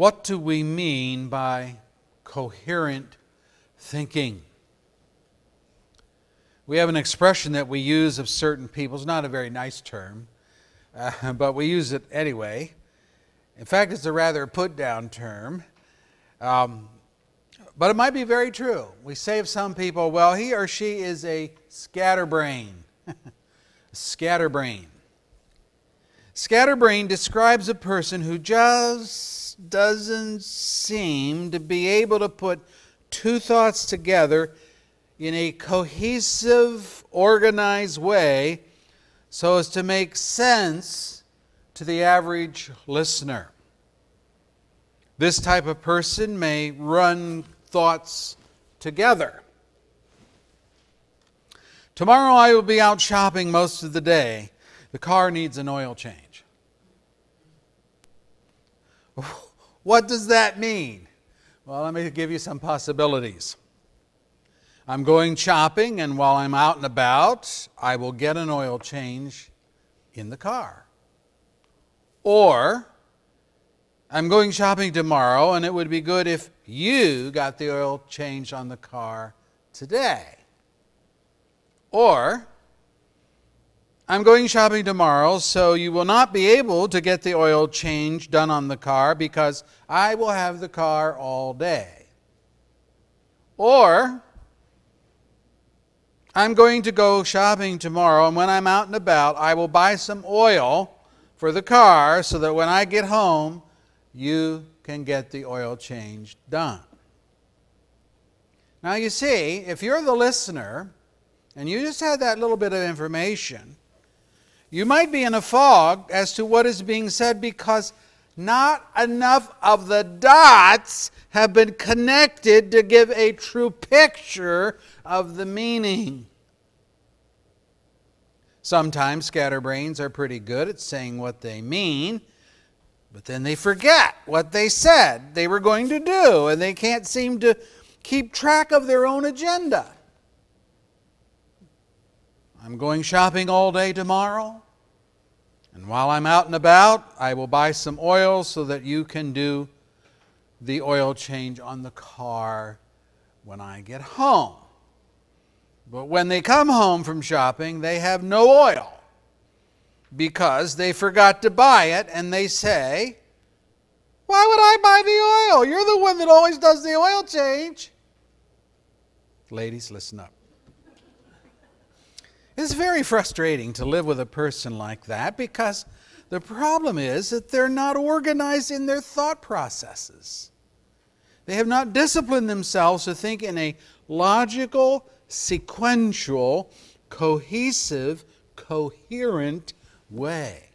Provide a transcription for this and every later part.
What do we mean by coherent thinking? We have an expression that we use of certain people. It's not a very nice term, uh, but we use it anyway. In fact, it's a rather put down term. Um, but it might be very true. We say of some people, well, he or she is a scatterbrain. scatterbrain. Scatterbrain describes a person who just doesn't seem to be able to put two thoughts together in a cohesive, organized way so as to make sense to the average listener. This type of person may run thoughts together. Tomorrow I will be out shopping most of the day. The car needs an oil change. What does that mean? Well, let me give you some possibilities. I'm going shopping, and while I'm out and about, I will get an oil change in the car. Or, I'm going shopping tomorrow, and it would be good if you got the oil change on the car today. Or, I'm going shopping tomorrow, so you will not be able to get the oil change done on the car because I will have the car all day. Or, I'm going to go shopping tomorrow, and when I'm out and about, I will buy some oil for the car so that when I get home, you can get the oil change done. Now, you see, if you're the listener and you just had that little bit of information, you might be in a fog as to what is being said because not enough of the dots have been connected to give a true picture of the meaning. Sometimes scatterbrains are pretty good at saying what they mean, but then they forget what they said they were going to do, and they can't seem to keep track of their own agenda. I'm going shopping all day tomorrow, and while I'm out and about, I will buy some oil so that you can do the oil change on the car when I get home. But when they come home from shopping, they have no oil because they forgot to buy it and they say, Why would I buy the oil? You're the one that always does the oil change. Ladies, listen up. It's very frustrating to live with a person like that because the problem is that they're not organized in their thought processes. They have not disciplined themselves to think in a logical, sequential, cohesive, coherent way.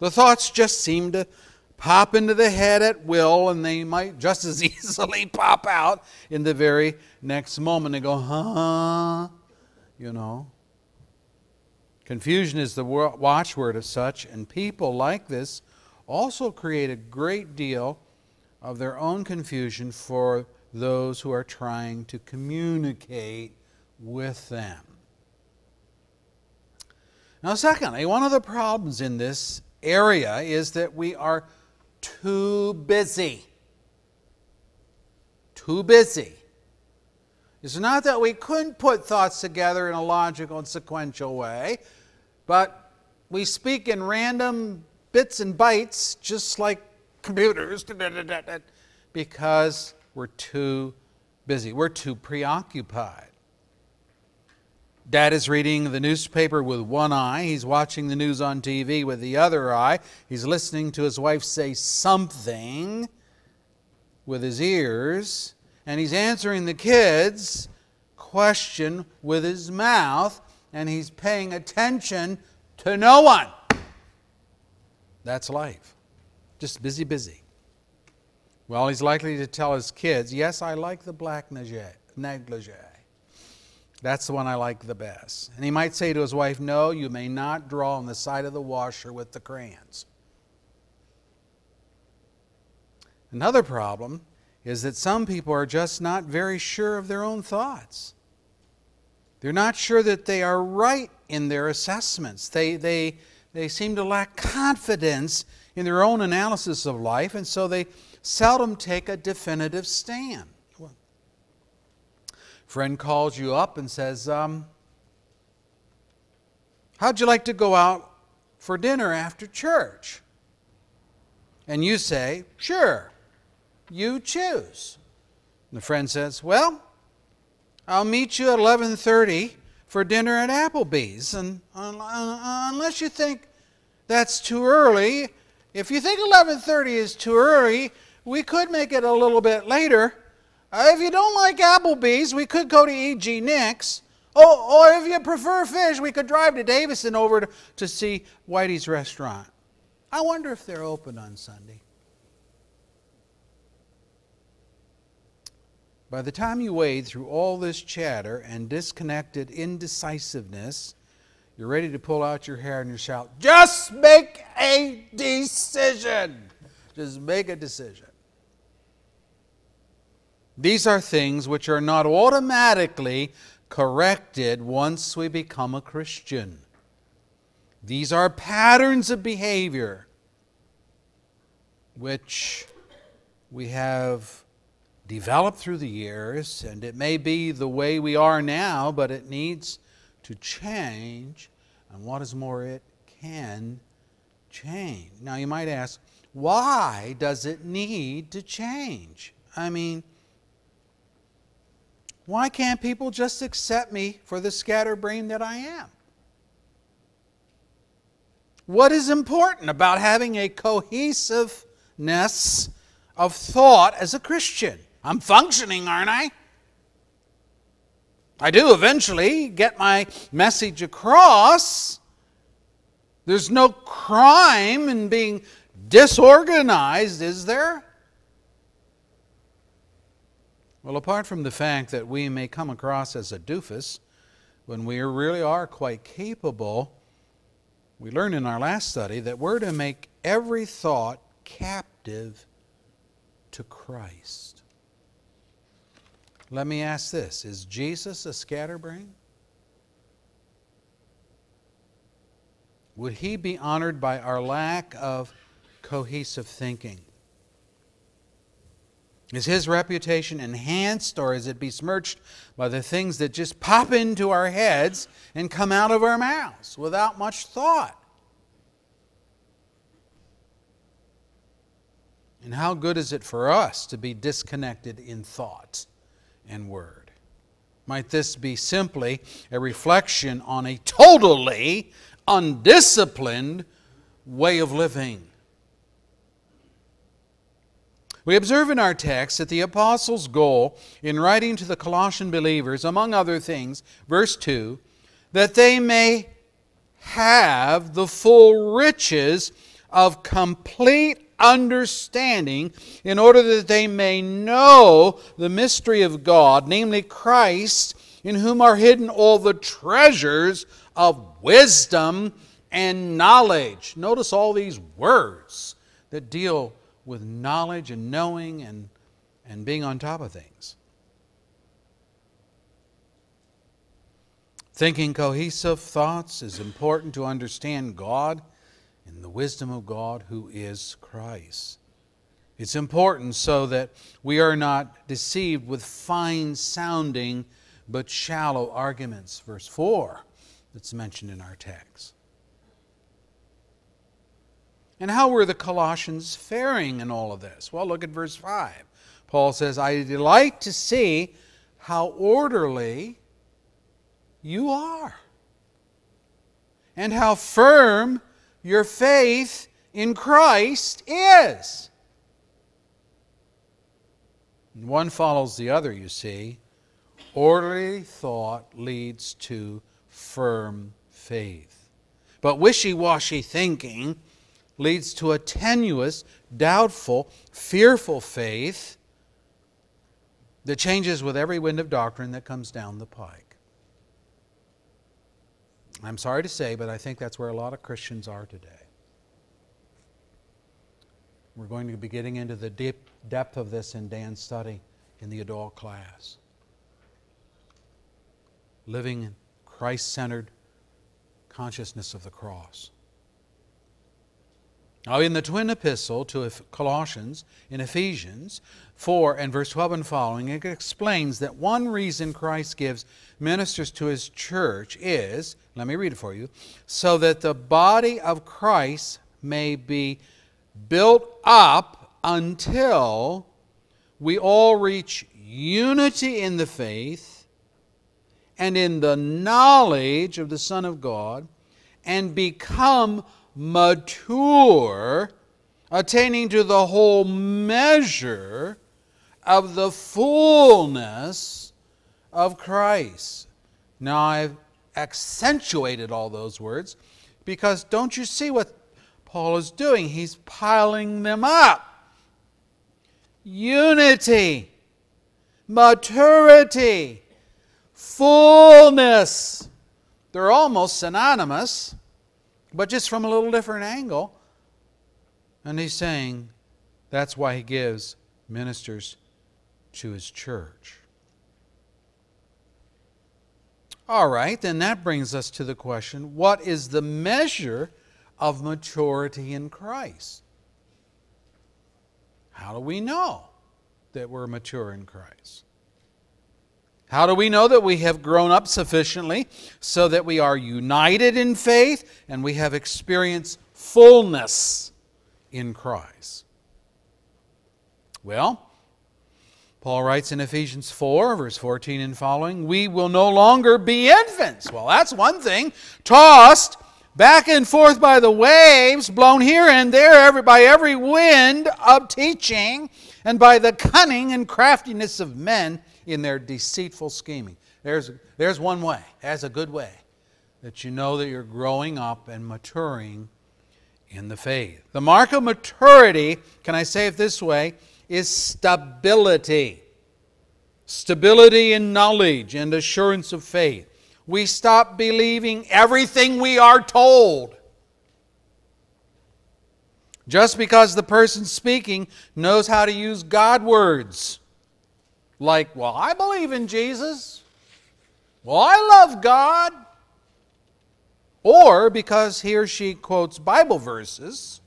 The thoughts just seem to pop into the head at will, and they might just as easily pop out in the very next moment. and go, huh? You know. Confusion is the watchword of such, and people like this also create a great deal of their own confusion for those who are trying to communicate with them. Now, secondly, one of the problems in this area is that we are too busy. Too busy. It's not that we couldn't put thoughts together in a logical and sequential way, but we speak in random bits and bytes, just like computers, because we're too busy. We're too preoccupied. Dad is reading the newspaper with one eye. He's watching the news on TV with the other eye. He's listening to his wife say something with his ears. And he's answering the kids' question with his mouth. And he's paying attention to no one. That's life. Just busy, busy. Well, he's likely to tell his kids, Yes, I like the black negligee. That's the one I like the best. And he might say to his wife, No, you may not draw on the side of the washer with the crayons. Another problem is that some people are just not very sure of their own thoughts. They're not sure that they are right in their assessments. They, they they seem to lack confidence in their own analysis of life, and so they seldom take a definitive stand. Friend calls you up and says, um, How'd you like to go out for dinner after church? And you say, Sure, you choose. And the friend says, Well, I'll meet you at 11:30 for dinner at Applebee's. And unless you think that's too early, if you think 11:30 is too early, we could make it a little bit later. Uh, if you don't like Applebee's, we could go to E.G. Nick's. Oh, or if you prefer fish, we could drive to Davison over to see Whitey's restaurant. I wonder if they're open on Sunday. By the time you wade through all this chatter and disconnected indecisiveness, you're ready to pull out your hair and you shout, Just make a decision! Just make a decision. These are things which are not automatically corrected once we become a Christian. These are patterns of behavior which we have developed through the years, and it may be the way we are now, but it needs to change. And what is more, it can change. Now, you might ask, why does it need to change? I mean, why can't people just accept me for the scatterbrain that I am? What is important about having a cohesiveness of thought as a Christian? I'm functioning, aren't I? I do eventually get my message across. There's no crime in being disorganized, is there? Well, apart from the fact that we may come across as a doofus when we really are quite capable, we learned in our last study that we're to make every thought captive to Christ. Let me ask this Is Jesus a scatterbrain? Would he be honored by our lack of cohesive thinking? Is his reputation enhanced or is it besmirched by the things that just pop into our heads and come out of our mouths without much thought? And how good is it for us to be disconnected in thought and word? Might this be simply a reflection on a totally undisciplined way of living? We observe in our text that the apostles' goal in writing to the Colossian believers, among other things, verse 2, that they may have the full riches of complete understanding in order that they may know the mystery of God, namely Christ, in whom are hidden all the treasures of wisdom and knowledge. Notice all these words that deal with knowledge and knowing and, and being on top of things. Thinking cohesive thoughts is important to understand God and the wisdom of God, who is Christ. It's important so that we are not deceived with fine sounding but shallow arguments. Verse 4 that's mentioned in our text. And how were the Colossians faring in all of this? Well, look at verse 5. Paul says, I delight to see how orderly you are, and how firm your faith in Christ is. One follows the other, you see. Orderly thought leads to firm faith. But wishy washy thinking leads to a tenuous, doubtful, fearful faith that changes with every wind of doctrine that comes down the pike. I'm sorry to say, but I think that's where a lot of Christians are today. We're going to be getting into the deep depth of this in Dan's study in the adult class. Living Christ centered consciousness of the cross. Now, in the twin epistle to Colossians, in Ephesians 4 and verse 12 and following, it explains that one reason Christ gives ministers to his church is, let me read it for you, so that the body of Christ may be built up until we all reach unity in the faith and in the knowledge of the Son of God and become mature, attaining to the whole measure of the fullness of Christ. Now, I've accentuated all those words because don't you see what Paul is doing? He's piling them up. Unity, maturity, fullness. They're almost synonymous but just from a little different angle. And he's saying that's why he gives ministers to his church. All right, then that brings us to the question what is the measure of maturity in Christ? How do we know that we're mature in Christ? How do we know that we have grown up sufficiently so that we are united in faith and we have experienced fullness in Christ? Well, Paul writes in Ephesians 4, verse 14 and following, we will no longer be infants. Well, that's one thing. Tossed back and forth by the waves, blown here and there by every wind of teaching, and by the cunning and craftiness of men in their deceitful scheming. There's, there's one way, that's a good way, that you know that you're growing up and maturing in the faith. The mark of maturity, can I say it this way, is stability. Stability in knowledge and assurance of faith. We stop believing everything we are told. Just because the person speaking knows how to use God words like, well, I believe in Jesus. Well, I love God. Or because he or she quotes Bible verses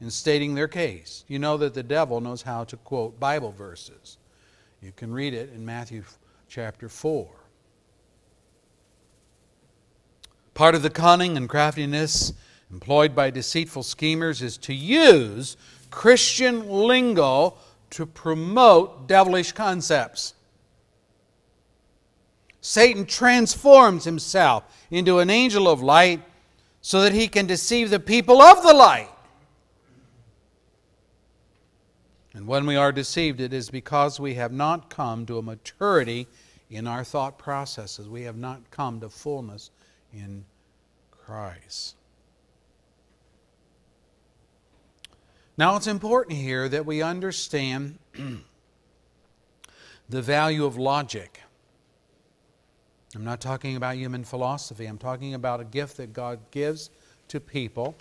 in stating their case. You know that the devil knows how to quote Bible verses. You can read it in Matthew chapter 4. Part of the cunning and craftiness employed by deceitful schemers is to use Christian lingo to promote devilish concepts. Satan transforms himself into an angel of light so that he can deceive the people of the light. And when we are deceived, it is because we have not come to a maturity in our thought processes. We have not come to fullness in Christ. Now, it's important here that we understand the value of logic. I'm not talking about human philosophy. I'm talking about a gift that God gives to people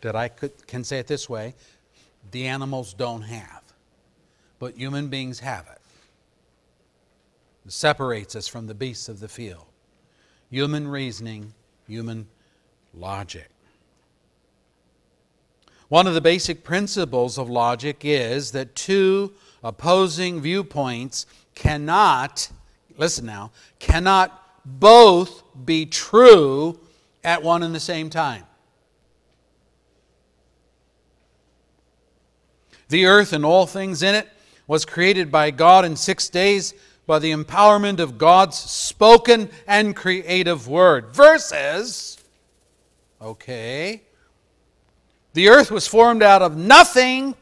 that I could, can say it this way the animals don't have, but human beings have it. It separates us from the beasts of the field. Human reasoning, human logic. One of the basic principles of logic is that two opposing viewpoints cannot, listen now, cannot both be true at one and the same time. The earth and all things in it was created by God in six days by the empowerment of God's spoken and creative word. Versus, okay, the earth was formed out of nothing,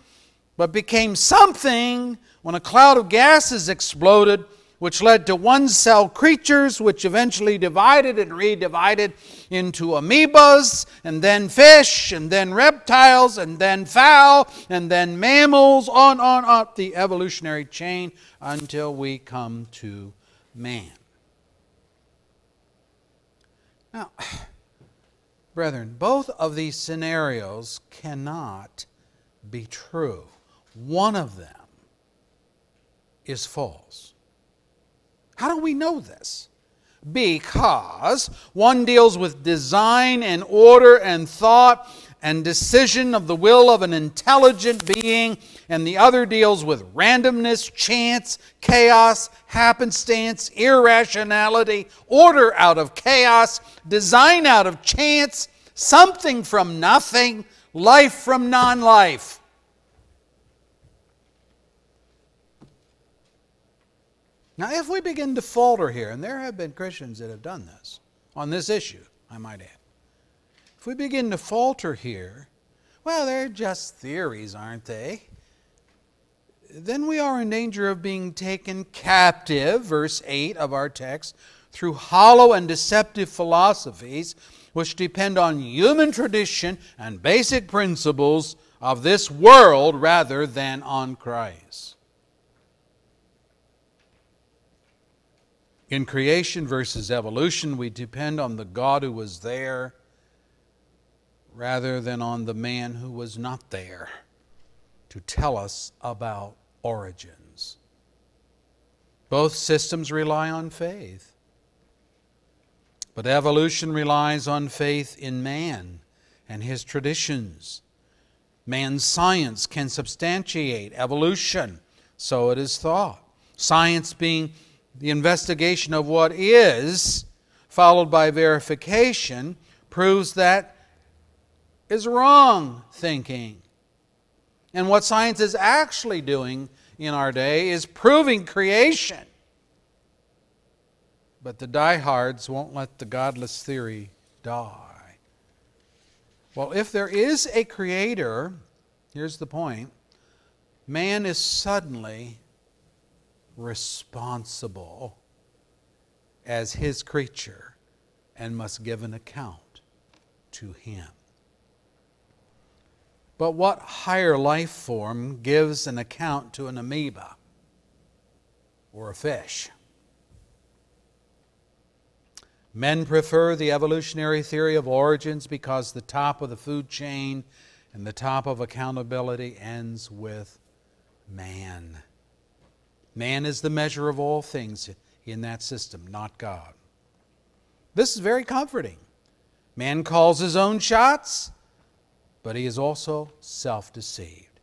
but became something when a cloud of gases exploded, which led to one cell creatures, which eventually divided and redivided into amoebas, and then fish, and then reptiles, and then fowl, and then mammals, on, on up the evolutionary chain until we come to man. Now, Brethren, both of these scenarios cannot be true. One of them is false. How do we know this? Because one deals with design and order and thought, and decision of the will of an intelligent being, and the other deals with randomness, chance, chaos, happenstance, irrationality, order out of chaos, design out of chance, something from nothing, life from non life. Now, if we begin to falter here, and there have been Christians that have done this on this issue, I might add. If we begin to falter here, well, they're just theories, aren't they? Then we are in danger of being taken captive, verse 8 of our text, through hollow and deceptive philosophies which depend on human tradition and basic principles of this world rather than on Christ. In creation versus evolution, we depend on the God who was there rather than on the man who was not there to tell us about origins. Both systems rely on faith. But evolution relies on faith in man and his traditions. Man's science can substantiate evolution, so it is thought. Science being the investigation of what is, followed by verification, proves that is wrong thinking. And what science is actually doing in our day is proving creation. But the diehards won't let the godless theory die. Well, if there is a creator, here's the point man is suddenly responsible as his creature and must give an account to him. But what higher life form gives an account to an amoeba or a fish? Men prefer the evolutionary theory of origins because the top of the food chain and the top of accountability ends with man. Man is the measure of all things in that system, not God. This is very comforting. Man calls his own shots, but he is also self deceived.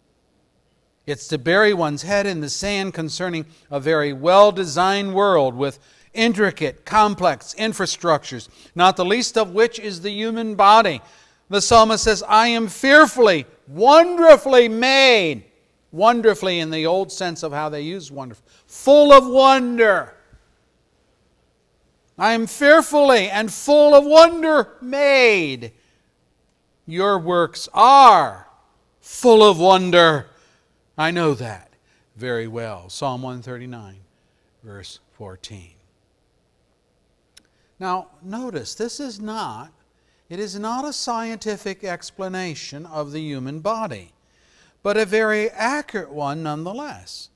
It's to bury one's head in the sand concerning a very well designed world with intricate, complex infrastructures, not the least of which is the human body. The psalmist says, I am fearfully, wonderfully made wonderfully in the old sense of how they use wonderful, full of wonder. I am fearfully and full of wonder made. Your works are full of wonder. I know that very well. Psalm 139, verse 14. Now, notice this is not it is not a scientific explanation of the human body but a very accurate one nonetheless.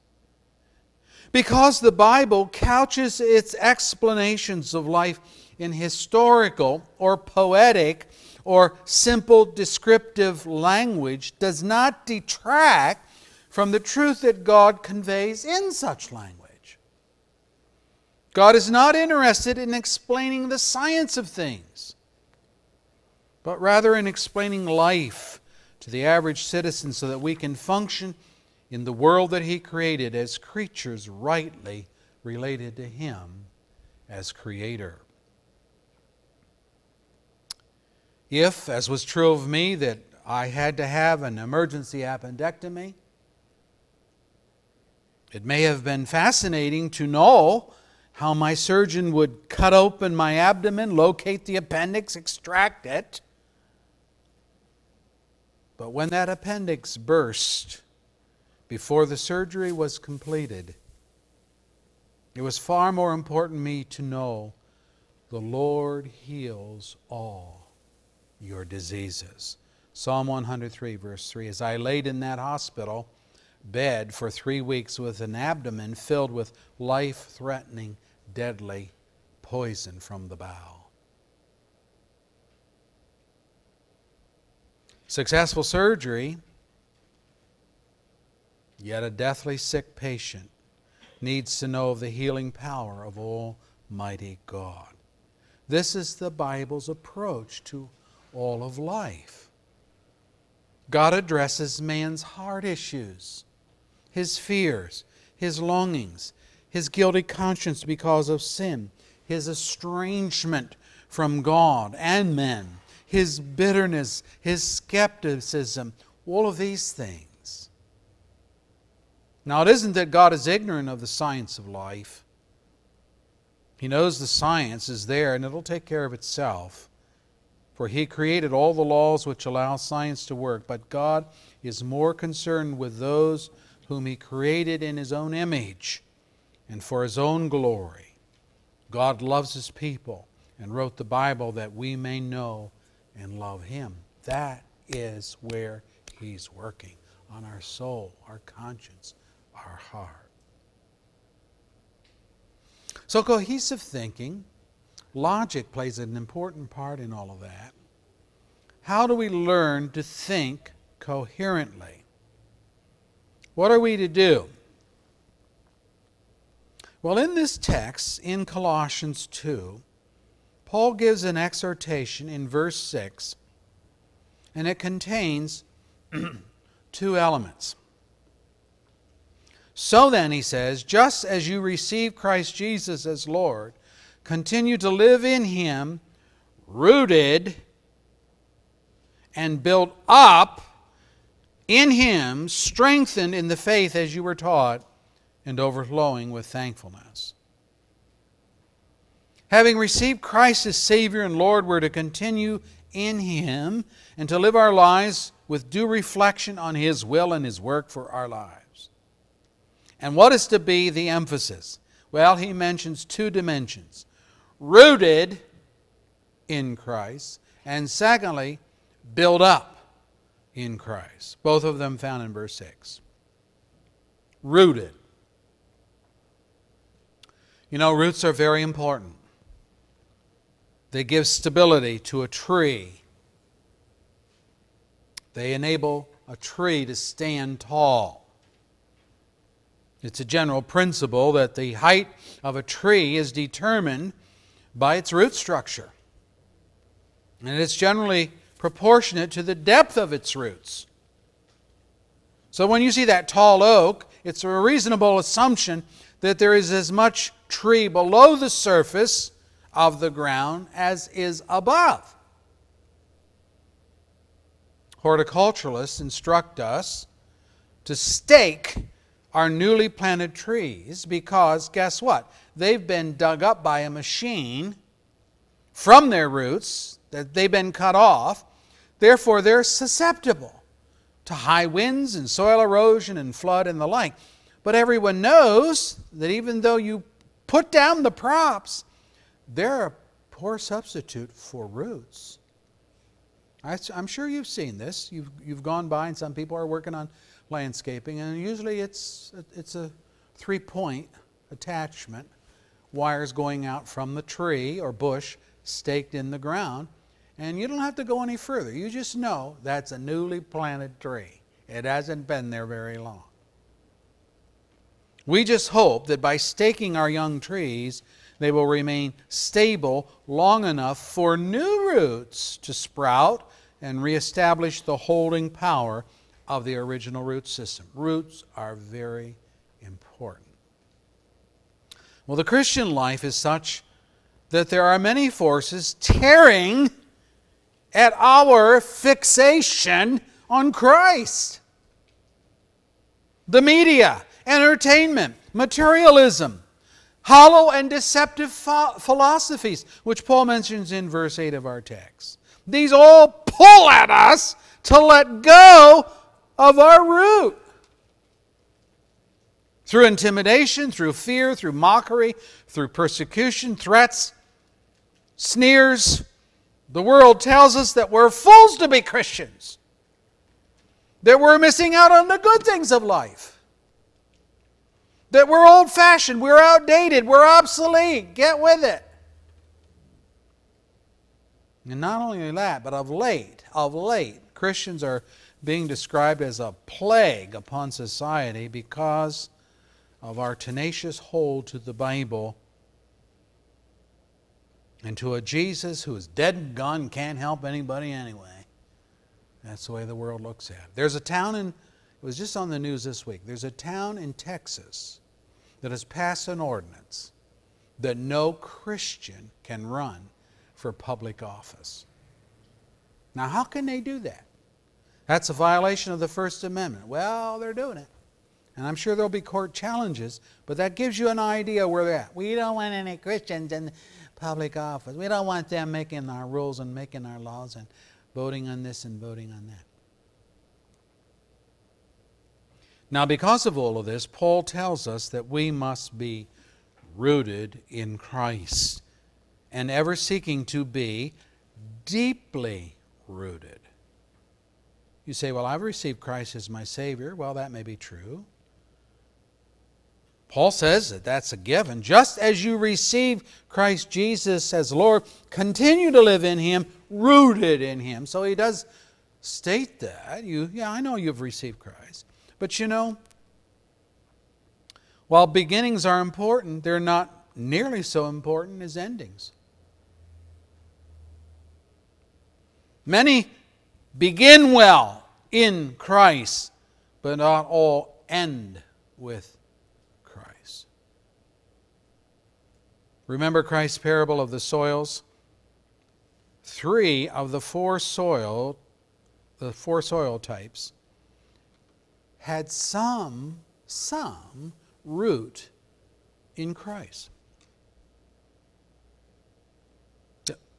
Because the Bible couches its explanations of life in historical or poetic or simple descriptive language does not detract from the truth that God conveys in such language. God is not interested in explaining the science of things, but rather in explaining life to the average citizen so that we can function in the world that He created as creatures rightly related to Him as Creator. If, as was true of me, that I had to have an emergency appendectomy, it may have been fascinating to know how my surgeon would cut open my abdomen, locate the appendix, extract it, but when that appendix burst before the surgery was completed, it was far more important to me to know the Lord heals all your diseases. Psalm 103, verse 3 As I laid in that hospital bed for three weeks with an abdomen filled with life threatening, deadly poison from the bowel. Successful surgery, yet a deathly sick patient needs to know of the healing power of Almighty God. This is the Bible's approach to all of life. God addresses man's heart issues, his fears, his longings, his guilty conscience because of sin, his estrangement from God and men, his bitterness, his skepticism, all of these things. Now, it isn't that God is ignorant of the science of life. He knows the science is there and it'll take care of itself. For He created all the laws which allow science to work, but God is more concerned with those whom He created in His own image and for His own glory. God loves His people and wrote the Bible that we may know and love Him. That is where He's working on our soul, our conscience, our heart. So, cohesive thinking, logic plays an important part in all of that. How do we learn to think coherently? What are we to do? Well, in this text, in Colossians 2, Paul gives an exhortation in verse 6, and it contains two elements. So then, he says, just as you receive Christ Jesus as Lord, continue to live in him, rooted and built up in him, strengthened in the faith as you were taught, and overflowing with thankfulness. Having received Christ as Savior and Lord, we're to continue in Him and to live our lives with due reflection on His will and His work for our lives. And what is to be the emphasis? Well, he mentions two dimensions rooted in Christ, and secondly, build up in Christ. Both of them found in verse 6. Rooted. You know, roots are very important. They give stability to a tree. They enable a tree to stand tall. It's a general principle that the height of a tree is determined by its root structure. And it's generally proportionate to the depth of its roots. So when you see that tall oak, it's a reasonable assumption that there is as much tree below the surface of the ground as is above. Horticulturalists instruct us to stake our newly planted trees because guess what? They've been dug up by a machine from their roots, that they've been cut off. Therefore, they're susceptible to high winds and soil erosion and flood and the like. But everyone knows that even though you put down the props, they're a poor substitute for roots. I, am sure you've seen this. You've, you've gone by, and some people are working on landscaping, and usually it's, it's a three point attachment, wires going out from the tree or bush staked in the ground. And you don't have to go any further. You just know that's a newly planted tree. It hasn't been there very long. We just hope that by staking our young trees, they will remain stable long enough for new roots to sprout and reestablish the holding power of the original root system. Roots are very important. Well, the Christian life is such that there are many forces tearing at our fixation on Christ. The media, entertainment, materialism, hollow and deceptive philosophies, which Paul mentions in verse 8 of our text. These all pull at us to let go of our root. Through intimidation, through fear, through mockery, through persecution, threats, sneers, the world tells us that we're fools to be Christians, that we're missing out on the good things of life that we're old fashioned, we're outdated, we're obsolete. Get with it. And not only that, but of late, of late, Christians are being described as a plague upon society because of our tenacious hold to the Bible and to a Jesus who is dead and gone, can't help anybody anyway. That's the way the world looks at it. There's a town in, it was just on the news this week, there's a town in Texas that has passed an ordinance that no Christian can run for public office. Now, how can they do that? That's a violation of the First Amendment. Well, they're doing it. And I'm sure there'll be court challenges, but that gives you an idea where they're at. We don't want any Christians in public office. We don't want them making our rules and making our laws and voting on this and voting on that. Now, because of all of this, Paul tells us that we must be rooted in Christ and ever seeking to be deeply rooted. You say, Well, I've received Christ as my Savior. Well, that may be true. Paul says that that's a given. Just as you receive Christ Jesus as Lord, continue to live in Him, rooted in Him. So he does state that. You, yeah, I know you've received Christ. But you know, while beginnings are important, they're not nearly so important as endings. Many begin well in Christ, but not all end with Christ. Remember Christ's parable of the soils? Three of the four soil, the four soil types, had some, some root in Christ.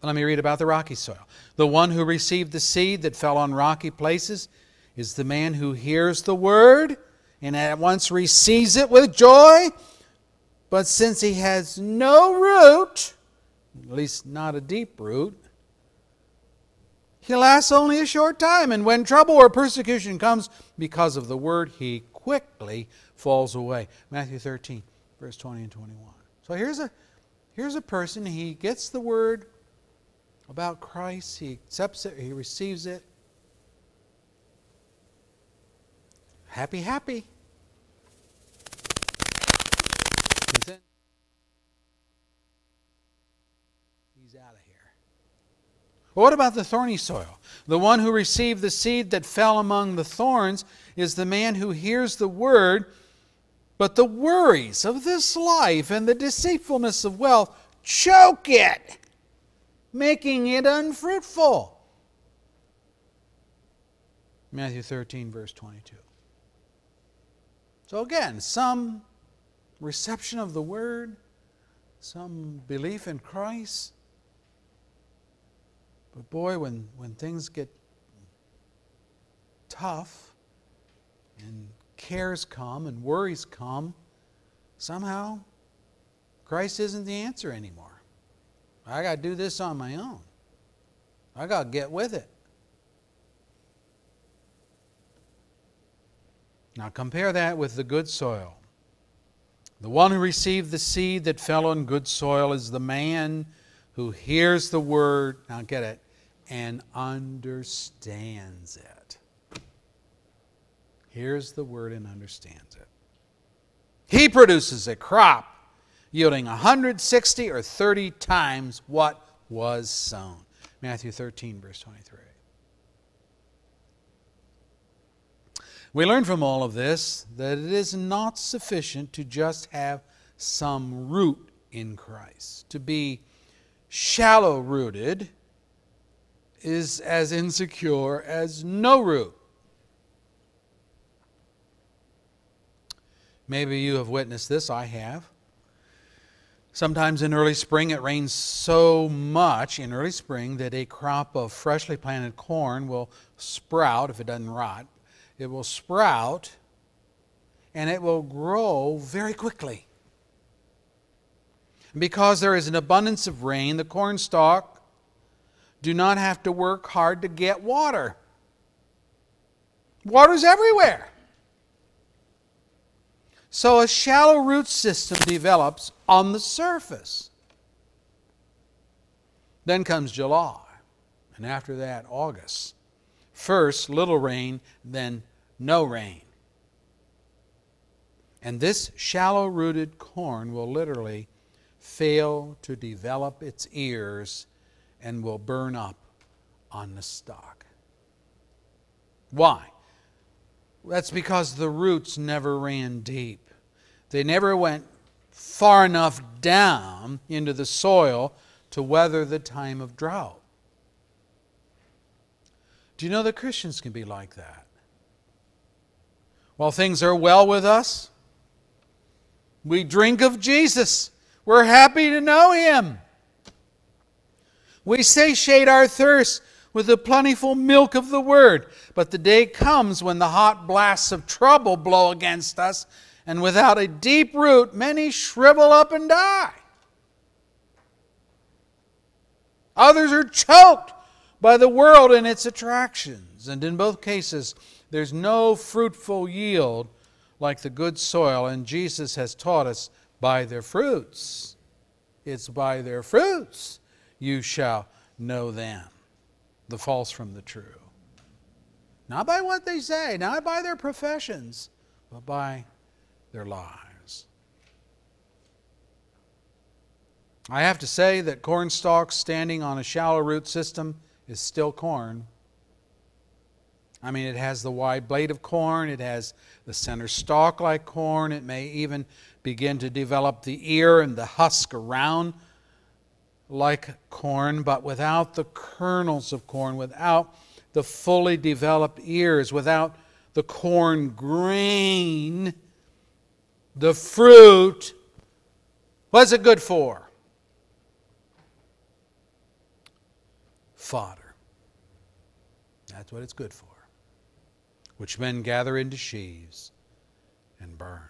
Let me read about the rocky soil. The one who received the seed that fell on rocky places is the man who hears the word and at once receives it with joy but since he has no root, at least not a deep root, he lasts only a short time. And when trouble or persecution comes because of the word, he quickly falls away. Matthew 13, verse 20 and 21. So here's a, here's a person, he gets the word about Christ, he accepts it, he receives it. Happy, happy. He's in. He's out of here. But what about the thorny soil? The one who received the seed that fell among the thorns is the man who hears the word, but the worries of this life and the deceitfulness of wealth choke it, making it unfruitful. Matthew 13, verse 22. So again, some reception of the word, some belief in Christ, but boy, when, when things get tough and cares come and worries come, somehow Christ isn't the answer anymore. I got to do this on my own. I got to get with it. Now compare that with the good soil. The one who received the seed that fell on good soil is the man who hears the word. Now get it and understands it. Hears the word and understands it. He produces a crop yielding 160 or 30 times what was sown. Matthew 13, verse 23. We learn from all of this that it is not sufficient to just have some root in Christ, to be shallow rooted is as insecure as no root. Maybe you have witnessed this, I have. Sometimes in early spring it rains so much in early spring that a crop of freshly planted corn will sprout if it doesn't rot. It will sprout and it will grow very quickly. Because there is an abundance of rain, the corn stalk do not have to work hard to get water. Water's everywhere. So a shallow root system develops on the surface. Then comes July, and after that, August. First, little rain, then no rain. And this shallow rooted corn will literally fail to develop its ears and will burn up on the stalk. Why? That's because the roots never ran deep. They never went far enough down into the soil to weather the time of drought. Do you know that Christians can be like that? While things are well with us, we drink of Jesus. We're happy to know Him. We satiate our thirst with the plentiful milk of the Word. But the day comes when the hot blasts of trouble blow against us, and without a deep root, many shrivel up and die. Others are choked by the world and its attractions. And in both cases, there's no fruitful yield like the good soil. And Jesus has taught us by their fruits. It's by their fruits you shall know them, the false from the true. Not by what they say, not by their professions, but by their lives. I have to say that corn stalks standing on a shallow root system is still corn. I mean, it has the wide blade of corn, it has the center stalk like corn, it may even begin to develop the ear and the husk around like corn, but without the kernels of corn, without the fully developed ears, without the corn grain, the fruit, what's it good for? Fodder. That's what it's good for, which men gather into sheaves and burn.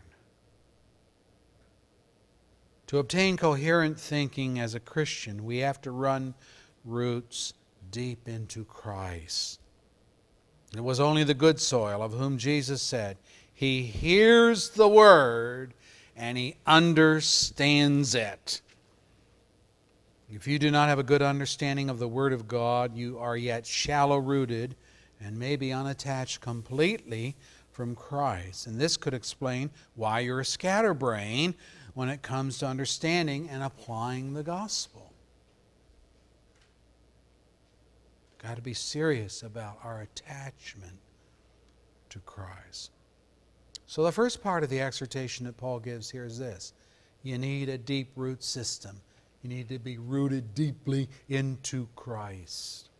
To obtain coherent thinking as a Christian, we have to run roots deep into Christ. It was only the good soil of whom Jesus said, He hears the word and he understands it. If you do not have a good understanding of the Word of God, you are yet shallow rooted and may be unattached completely from Christ. And this could explain why you're a scatterbrain when it comes to understanding and applying the gospel. Got to be serious about our attachment to Christ. So, the first part of the exhortation that Paul gives here is this you need a deep root system, you need to be rooted deeply into Christ.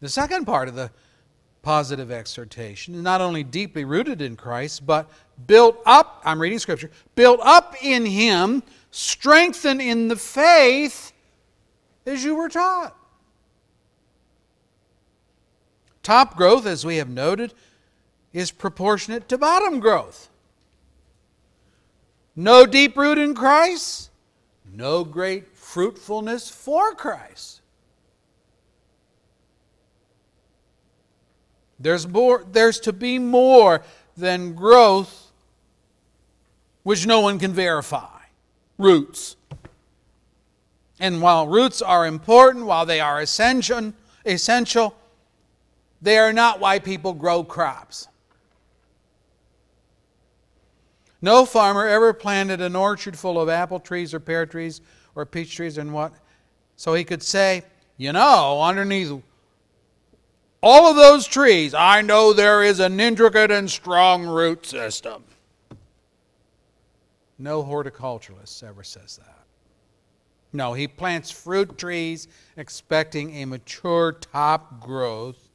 The second part of the positive exhortation is not only deeply rooted in Christ, but built up, I'm reading scripture, built up in Him, strengthened in the faith as you were taught. Top growth, as we have noted, is proportionate to bottom growth. No deep root in Christ, no great fruitfulness for Christ. There's more there's to be more than growth which no one can verify. Roots. And while roots are important, while they are essential, essential, they are not why people grow crops. No farmer ever planted an orchard full of apple trees or pear trees or peach trees and what so he could say, you know, underneath all of those trees, I know there is an intricate and strong root system. No horticulturalist ever says that. No, he plants fruit trees expecting a mature top growth,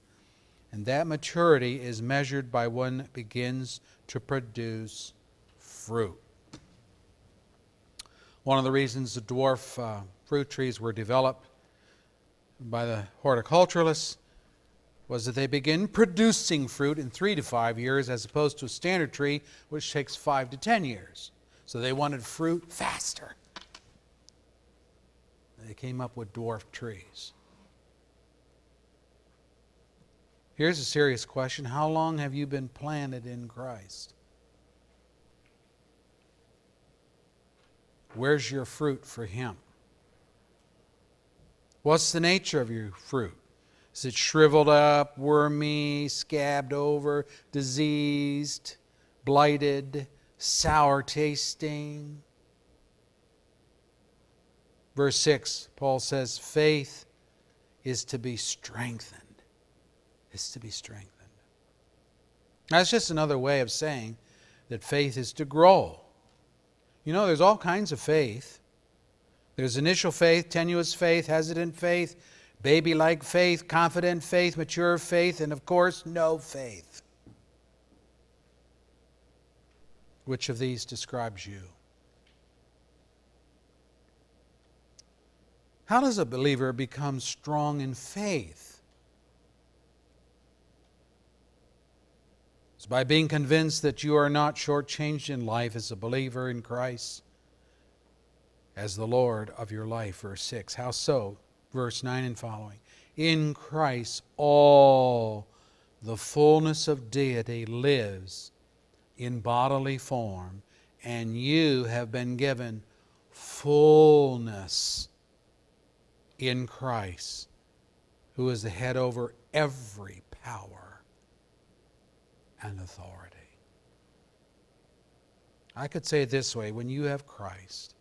and that maturity is measured by when begins to produce fruit. One of the reasons the dwarf uh, fruit trees were developed by the horticulturalists was that they begin producing fruit in three to five years as opposed to a standard tree, which takes five to ten years. So they wanted fruit faster. They came up with dwarf trees. Here's a serious question How long have you been planted in Christ? Where's your fruit for Him? What's the nature of your fruit? Is it shriveled up, wormy, scabbed over, diseased, blighted, sour tasting? Verse 6, Paul says, faith is to be strengthened. Is to be strengthened. That's just another way of saying that faith is to grow. You know, there's all kinds of faith. There's initial faith, tenuous faith, hesitant faith, baby like faith, confident faith, mature faith, and of course, no faith. Which of these describes you? How does a believer become strong in faith? It's by being convinced that you are not shortchanged in life as a believer in Christ as the Lord of your life. Verse 6. How so? Verse 9 and following. In Christ, all the fullness of deity lives in bodily form, and you have been given fullness in Christ, who is the head over every power and authority. I could say it this way when you have Christ,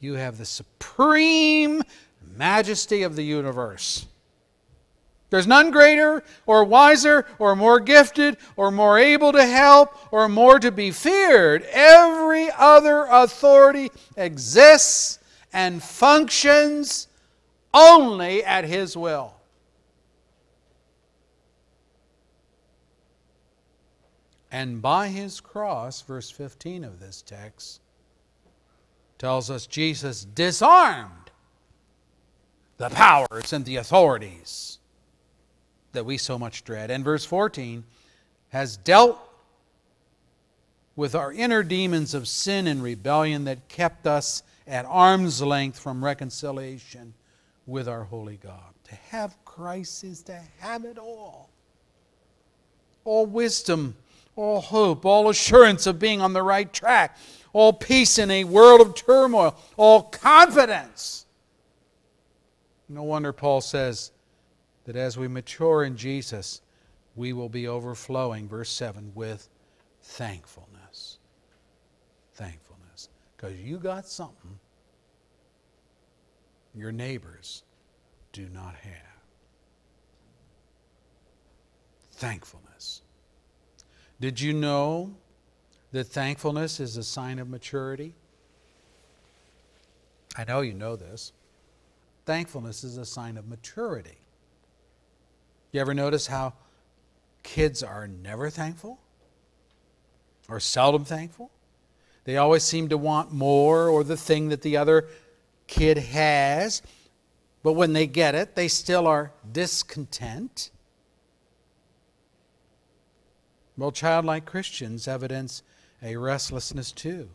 you have the supreme majesty of the universe. There's none greater or wiser or more gifted or more able to help or more to be feared. Every other authority exists and functions only at His will. And by His cross, verse 15 of this text tells us Jesus disarmed the powers and the authorities that we so much dread. And verse 14 has dealt with our inner demons of sin and rebellion that kept us at arm's length from reconciliation with our holy God. To have Christ is to have it all. All wisdom, all hope, all assurance of being on the right track, all peace in a world of turmoil, all confidence. No wonder Paul says that as we mature in Jesus, we will be overflowing, verse 7, with thankfulness. Thankfulness. Because you got something your neighbors do not have. Thankfulness. Did you know that thankfulness is a sign of maturity? I know you know this. Thankfulness is a sign of maturity. You ever notice how kids are never thankful or seldom thankful? They always seem to want more or the thing that the other kid has, but when they get it, they still are discontent. Well, childlike Christians evidence a restlessness too.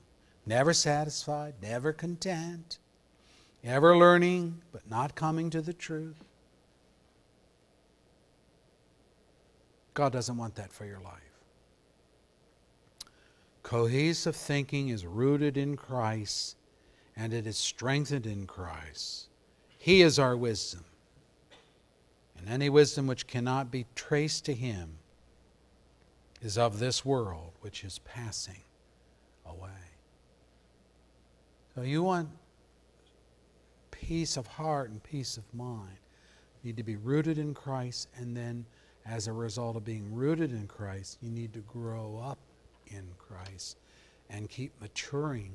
Never satisfied, never content, ever learning, but not coming to the truth. God doesn't want that for your life. Cohesive thinking is rooted in Christ and it is strengthened in Christ. He is our wisdom. And any wisdom which cannot be traced to Him is of this world which is passing away. So you want peace of heart and peace of mind. Need to be rooted in Christ, and then as a result of being rooted in Christ, you need to grow up in Christ and keep maturing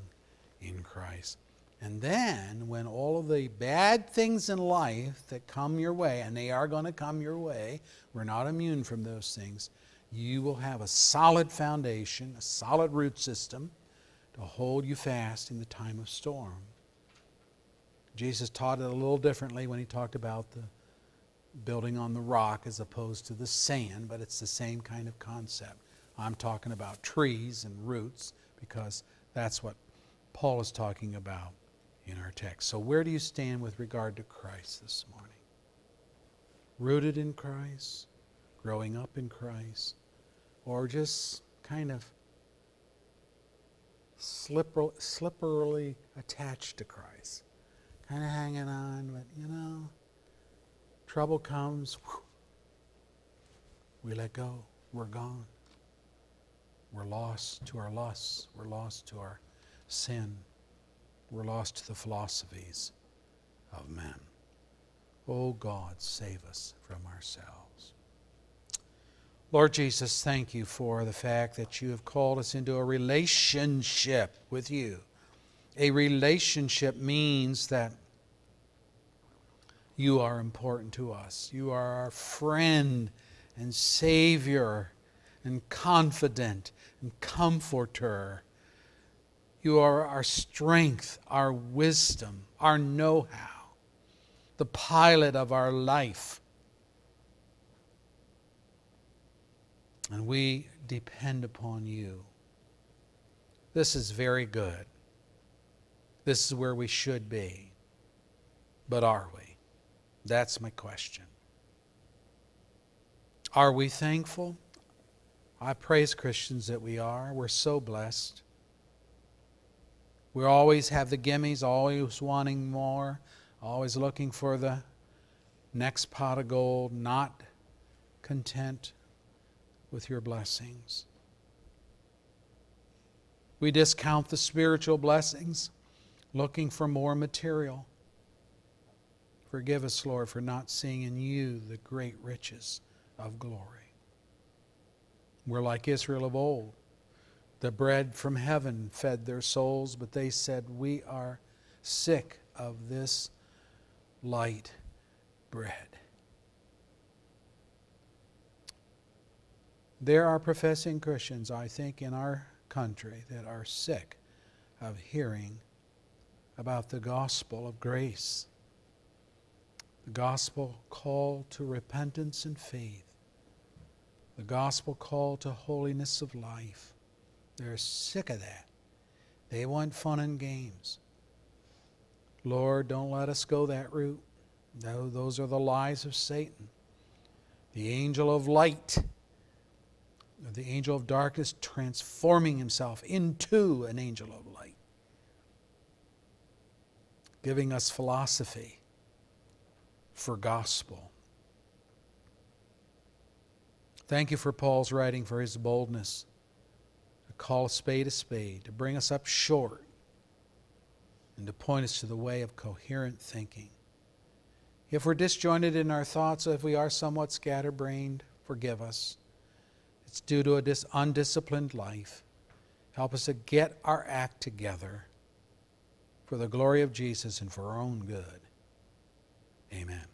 in Christ. And then, when all of the bad things in life that come your way, and they are going to come your way, we're not immune from those things, you will have a solid foundation, a solid root system to hold you fast in the time of storm. Jesus taught it a little differently when he talked about the building on the rock as opposed to the sand, but it's the same kind of concept. I'm talking about trees and roots because that's what Paul is talking about in our text. So, where do you stand with regard to Christ this morning? Rooted in Christ, growing up in Christ, or just kind of slipper, slipperily attached to Christ? Kind of hanging on, but you know, trouble comes, whew, we let go, we're gone. We're lost to our lusts, we're lost to our sin. We're lost to the philosophies of men. Oh God, save us from ourselves. Lord Jesus, thank you for the fact that you have called us into a relationship with you. A relationship means that you are important to us. You are our friend and Savior and confidant and comforter. You are our strength, our wisdom, our know how, the pilot of our life. And we depend upon you. This is very good. This is where we should be. But are we? That's my question. Are we thankful? I praise Christians that we are. We're so blessed. We always have the gimmies, always wanting more, always looking for the next pot of gold, not content with your blessings. We discount the spiritual blessings, looking for more material. Forgive us, Lord, for not seeing in you the great riches of glory. We're like Israel of old. The bread from heaven fed their souls, but they said, We are sick of this light bread. There are professing Christians, I think, in our country that are sick of hearing about the gospel of grace, the gospel call to repentance and faith, the gospel call to holiness of life. They're sick of that. They want fun and games. Lord, don't let us go that route. No, those are the lies of Satan. The angel of light, the angel of darkness transforming himself into an angel of light, giving us philosophy for gospel. Thank you for Paul's writing, for his boldness to call a spade a spade, to bring us up short, and to point us to the way of coherent thinking. If we're disjointed in our thoughts, if we are somewhat scatterbrained, forgive us. It's due to a dis- undisciplined life. Help us to get our act together for the glory of Jesus and for our own good. Amen.